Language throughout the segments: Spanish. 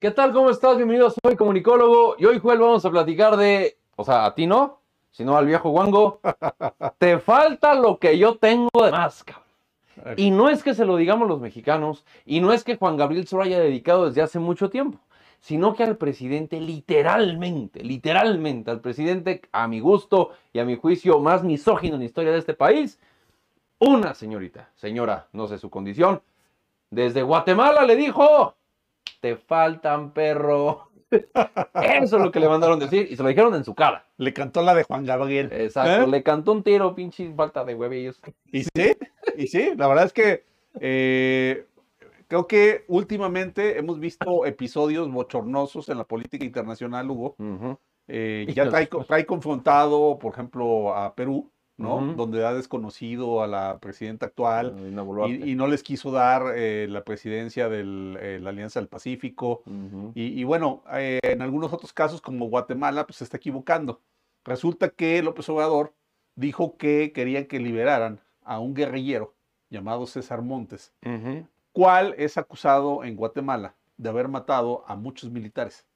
¿Qué tal? ¿Cómo estás? Bienvenido, soy comunicólogo y hoy, Joel, vamos a platicar de, o sea, a ti no, sino al viejo Wango. Te falta lo que yo tengo de más, cabrón. Y no es que se lo digamos los mexicanos, y no es que Juan Gabriel se lo haya dedicado desde hace mucho tiempo, sino que al presidente literalmente, literalmente, al presidente a mi gusto y a mi juicio más misógino en la historia de este país, una señorita, señora, no sé su condición, desde Guatemala le dijo, te faltan perro. Eso es lo que le mandaron decir y se lo dijeron en su cara. Le cantó la de Juan Gabriel. Exacto, ¿Eh? le cantó un tiro, pinche falta de huevillos. Y sí, y sí, la verdad es que eh, creo que últimamente hemos visto episodios bochornosos en la política internacional, Hugo. Eh, ya trae confrontado, por ejemplo, a Perú, ¿no? Donde ha desconocido a la presidenta actual y, y no les quiso dar eh, la presidencia de la Alianza del Pacífico. Y, y bueno, eh, en algunos otros casos, como Guatemala, pues se está equivocando. Resulta que López Obrador dijo que querían que liberaran a un guerrillero llamado César Montes, cual es acusado en Guatemala de haber matado a muchos militares.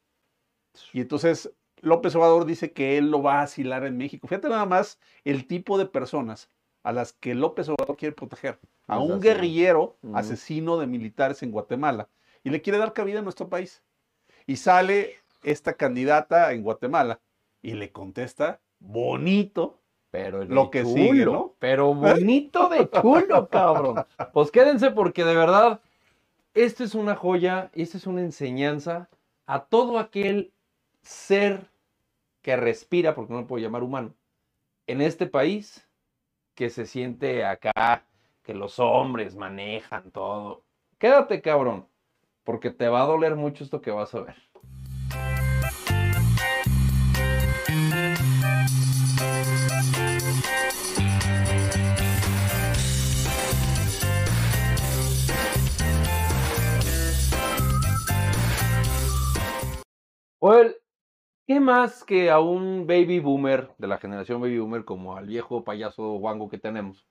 Y entonces López Obrador dice que él lo va a asilar en México. Fíjate nada más el tipo de personas a las que López Obrador quiere proteger. A un guerrillero asesino de militares en Guatemala y le quiere dar cabida a nuestro país. Y sale esta candidata en Guatemala y le contesta bonito. Pero Lo que chulo, sigue, ¿no? Pero bonito de chulo, cabrón. Pues quédense porque de verdad, esto es una joya, esta es una enseñanza a todo aquel ser que respira, porque no lo puedo llamar humano, en este país, que se siente acá, que los hombres manejan todo. Quédate, cabrón, porque te va a doler mucho esto que vas a ver. ¿Qué más que a un baby boomer de la generación baby boomer como al viejo payaso Wango que tenemos?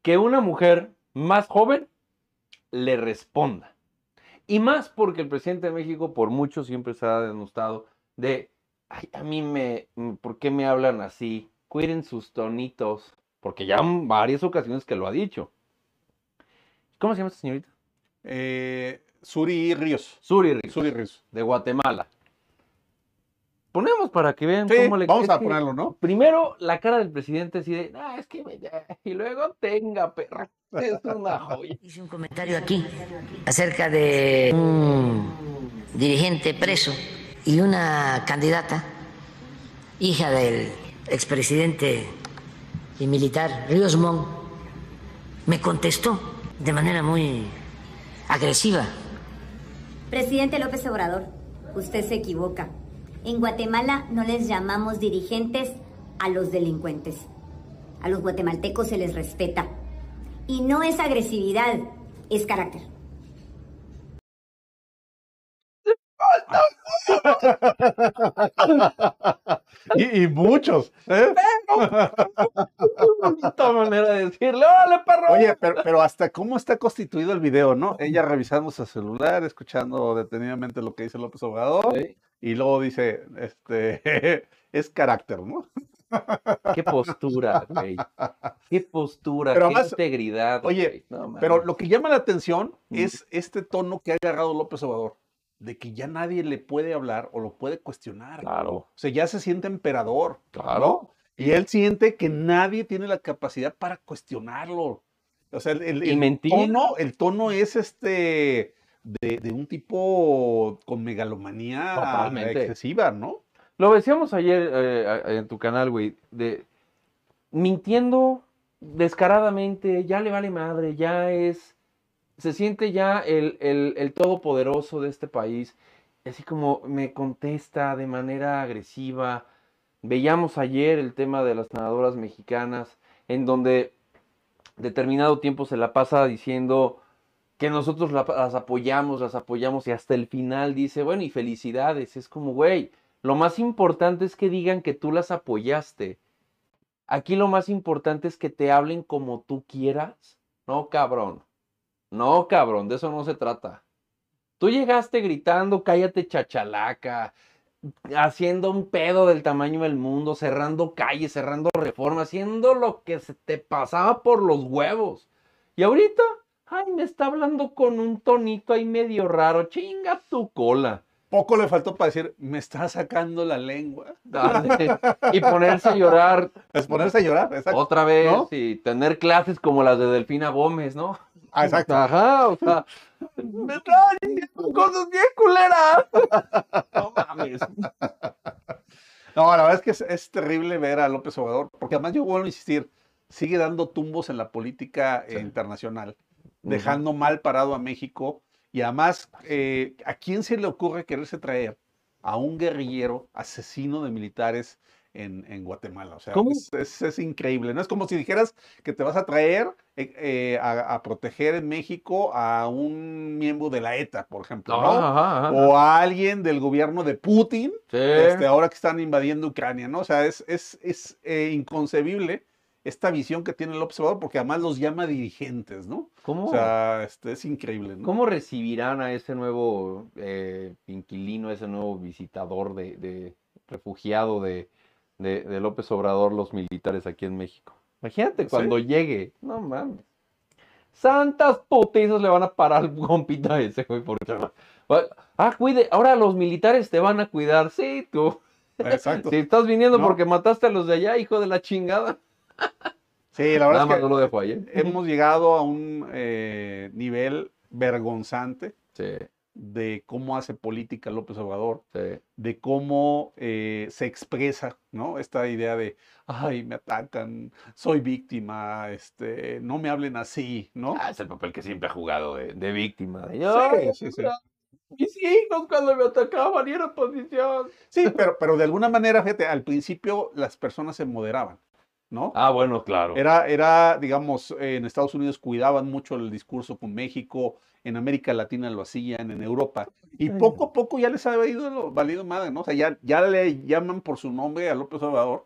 Que una mujer más joven le responda. Y más porque el presidente de México por mucho siempre se ha denostado de, ay, a mí me, ¿por qué me hablan así? Cuiden sus tonitos. Porque ya en varias ocasiones que lo ha dicho. ¿Cómo se llama esta señorita? Eh, Suri Ríos. Suri Ríos, Suri Ríos. de Guatemala. Ponemos para que vean Sí, cómo le vamos a ponerlo, ¿no? Primero, la cara del presidente así de, ah, es que me... Y luego tenga, perra. Es una joya. Hice un comentario aquí acerca de un dirigente preso y una candidata, hija del expresidente y militar Ríos Montt, me contestó de manera muy agresiva. Presidente López Obrador, usted se equivoca. En Guatemala no les llamamos dirigentes a los delincuentes. A los guatemaltecos se les respeta. Y no es agresividad, es carácter. Y, y muchos. ¿eh? Qué bonita manera de decirle, perro. Oye, pero, pero hasta cómo está constituido el video, ¿no? Ella revisando su celular, escuchando detenidamente lo que dice López Obrador, Sí. y luego dice, este, es carácter, ¿no? Qué postura, güey. Qué postura, Pero qué integridad. oye. No. Pero lo que llama la atención es este tono que ha agarrado López Obrador, de que ya nadie le puede hablar o lo puede cuestionar. Claro, O sea, ya se siente emperador. claro. ¿no? Y él siente que nadie tiene la capacidad para cuestionarlo. O sea, el, el- Y el mentir. tono, el tono es este de, de un tipo con megalomanía Totalmente. excesiva, ¿no? Lo decíamos ayer eh, en tu canal, güey, de mintiendo descaradamente, ya le vale madre, ya es, se siente ya el, el, el todopoderoso de este país, así como me contesta de manera agresiva. Veíamos ayer el tema de las nadadoras mexicanas, en donde determinado tiempo se la pasa diciendo que nosotros la- las apoyamos, las apoyamos y hasta el final dice, bueno, y felicidades, es como, güey, lo más importante es que digan que tú las apoyaste. Aquí lo más importante es que te hablen como tú quieras. No, cabrón. No, cabrón, de eso no se trata. Tú llegaste gritando, cállate chachalaca, haciendo un pedo del tamaño del mundo, cerrando calles, cerrando reformas, haciendo lo que se te pasaba por los huevos. Y ahorita, ay, me está hablando con un tonito ahí medio raro, chinga tu cola. Poco le faltó para decir, me está sacando la lengua. Dale. y ponerse a llorar Es ponerse a llorar, exacto. otra vez ¿No? y tener clases como las de Delfina Gómez, ¿no? Ah, exacto. Ajá, o sea, me están diciendo cosas bien culeras. No mames. No, la verdad es que es, es terrible ver a López Obrador, porque además yo vuelvo a insistir, sigue dando tumbos en la política eh, internacional, dejando mal parado a México y además, eh, ¿a quién se le ocurre quererse traer a un guerrillero asesino de militares en, en Guatemala? O sea, ¿Cómo? es, es- es increíble, ¿no? Es como si dijeras que te vas a traer eh, eh, a, a proteger en México a un miembro de la ETA, por ejemplo, ¿no? Ajá, ajá. O a alguien del gobierno de Putin, Sí. este, ahora que están invadiendo Ucrania, ¿no? O sea, es, es, es eh, inconcebible esta visión que tiene el observador, porque además los llama dirigentes, ¿no? ¿Cómo, O sea, este, es increíble, ¿no? cómo recibirán a ese nuevo eh, inquilino, ese nuevo visitador de, de refugiado de, de- de López Obrador los militares aquí en México? Imagínate Sí. cuando llegue. No mames. Santas putizas le van a parar al compita ese, güey. Porque... Ah, cuide. Ahora los militares te van a cuidar. Sí, tú. Exacto. Si estás viniendo No. porque mataste a los de allá, hijo de la chingada. Sí, la Nada verdad más es no que lo dejo ahí. ¿eh? hemos llegado a un eh, nivel vergonzante Sí, de cómo hace política López Obrador, sí. de cómo eh, se expresa, ¿no? Esta idea de, ay, me atacan, soy víctima, este, no me hablen así, ¿no? Ah, es el papel que siempre ha jugado de, de víctima. De, Sí, sí, sí. Mis hijos cuando me atacaban y era oposición. Sí, pero, pero de alguna manera, fíjate, al principio las personas se moderaban, ¿no? Ah, bueno, claro. Era, era, digamos, eh, en Estados Unidos cuidaban mucho el discurso con México, en América Latina lo hacían, en Europa, y poco a poco ya les ha ido lo- valido madre, ¿no? O sea, ya, ya le llaman por su nombre a López Obrador,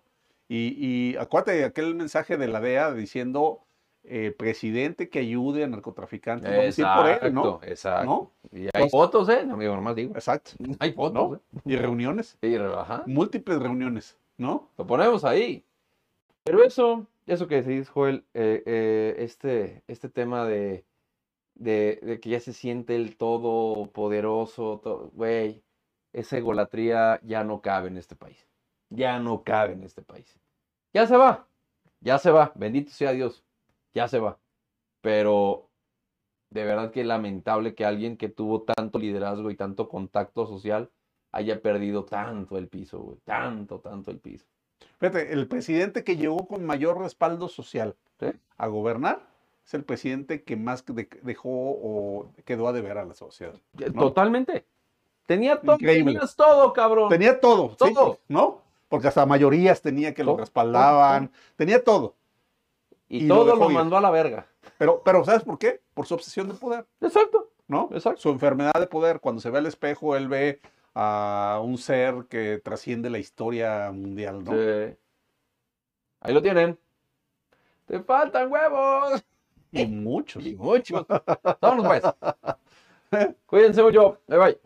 y, y acuérdate de aquel mensaje de la DEA diciendo, eh, presidente que ayude a narcotraficantes, ir por él, ¿no? Exacto, exacto. ¿No? Y hay fotos, ¿eh? Amigo, nomás digo. Exacto. Hay fotos, ¿No? ¿eh? Y reuniones, ajá. múltiples reuniones, ¿no? Lo ponemos ahí. Pero eso, eso que decís, Joel, eh, eh, este, este tema de, de, que ya se siente el todopoderoso, to- güey, esa egolatría ya no cabe en este país. Ya no cabe en este país. Ya se va, ya se va, bendito sea Dios, ya se va. Pero de verdad que lamentable que alguien que tuvo tanto liderazgo y tanto contacto social haya perdido tanto el piso, güey, tanto, tanto el piso. Fíjate, el presidente que llegó con mayor respaldo social Sí. a gobernar es el presidente que más de- dejó o quedó a deber a la sociedad. ¿no? Totalmente. Tenía todo, tenías todo, cabrón. Tenía todo, sí, Todo. ¿no? Porque hasta mayorías tenía que lo Todo, respaldaban, tenía todo. y, y lo todo lo ir. mandó a la verga. Pero, pero ¿sabes por qué? Por su obsesión de poder, Exacto, ¿no? exacto. Su enfermedad de poder. Cuando se ve al espejo, él ve a un ser que trasciende la historia mundial, ¿no? Sí. Ahí lo tienen. Te faltan huevos. Y muchos. Y muchos. Vámonos pues. Cuídense mucho. Bye bye.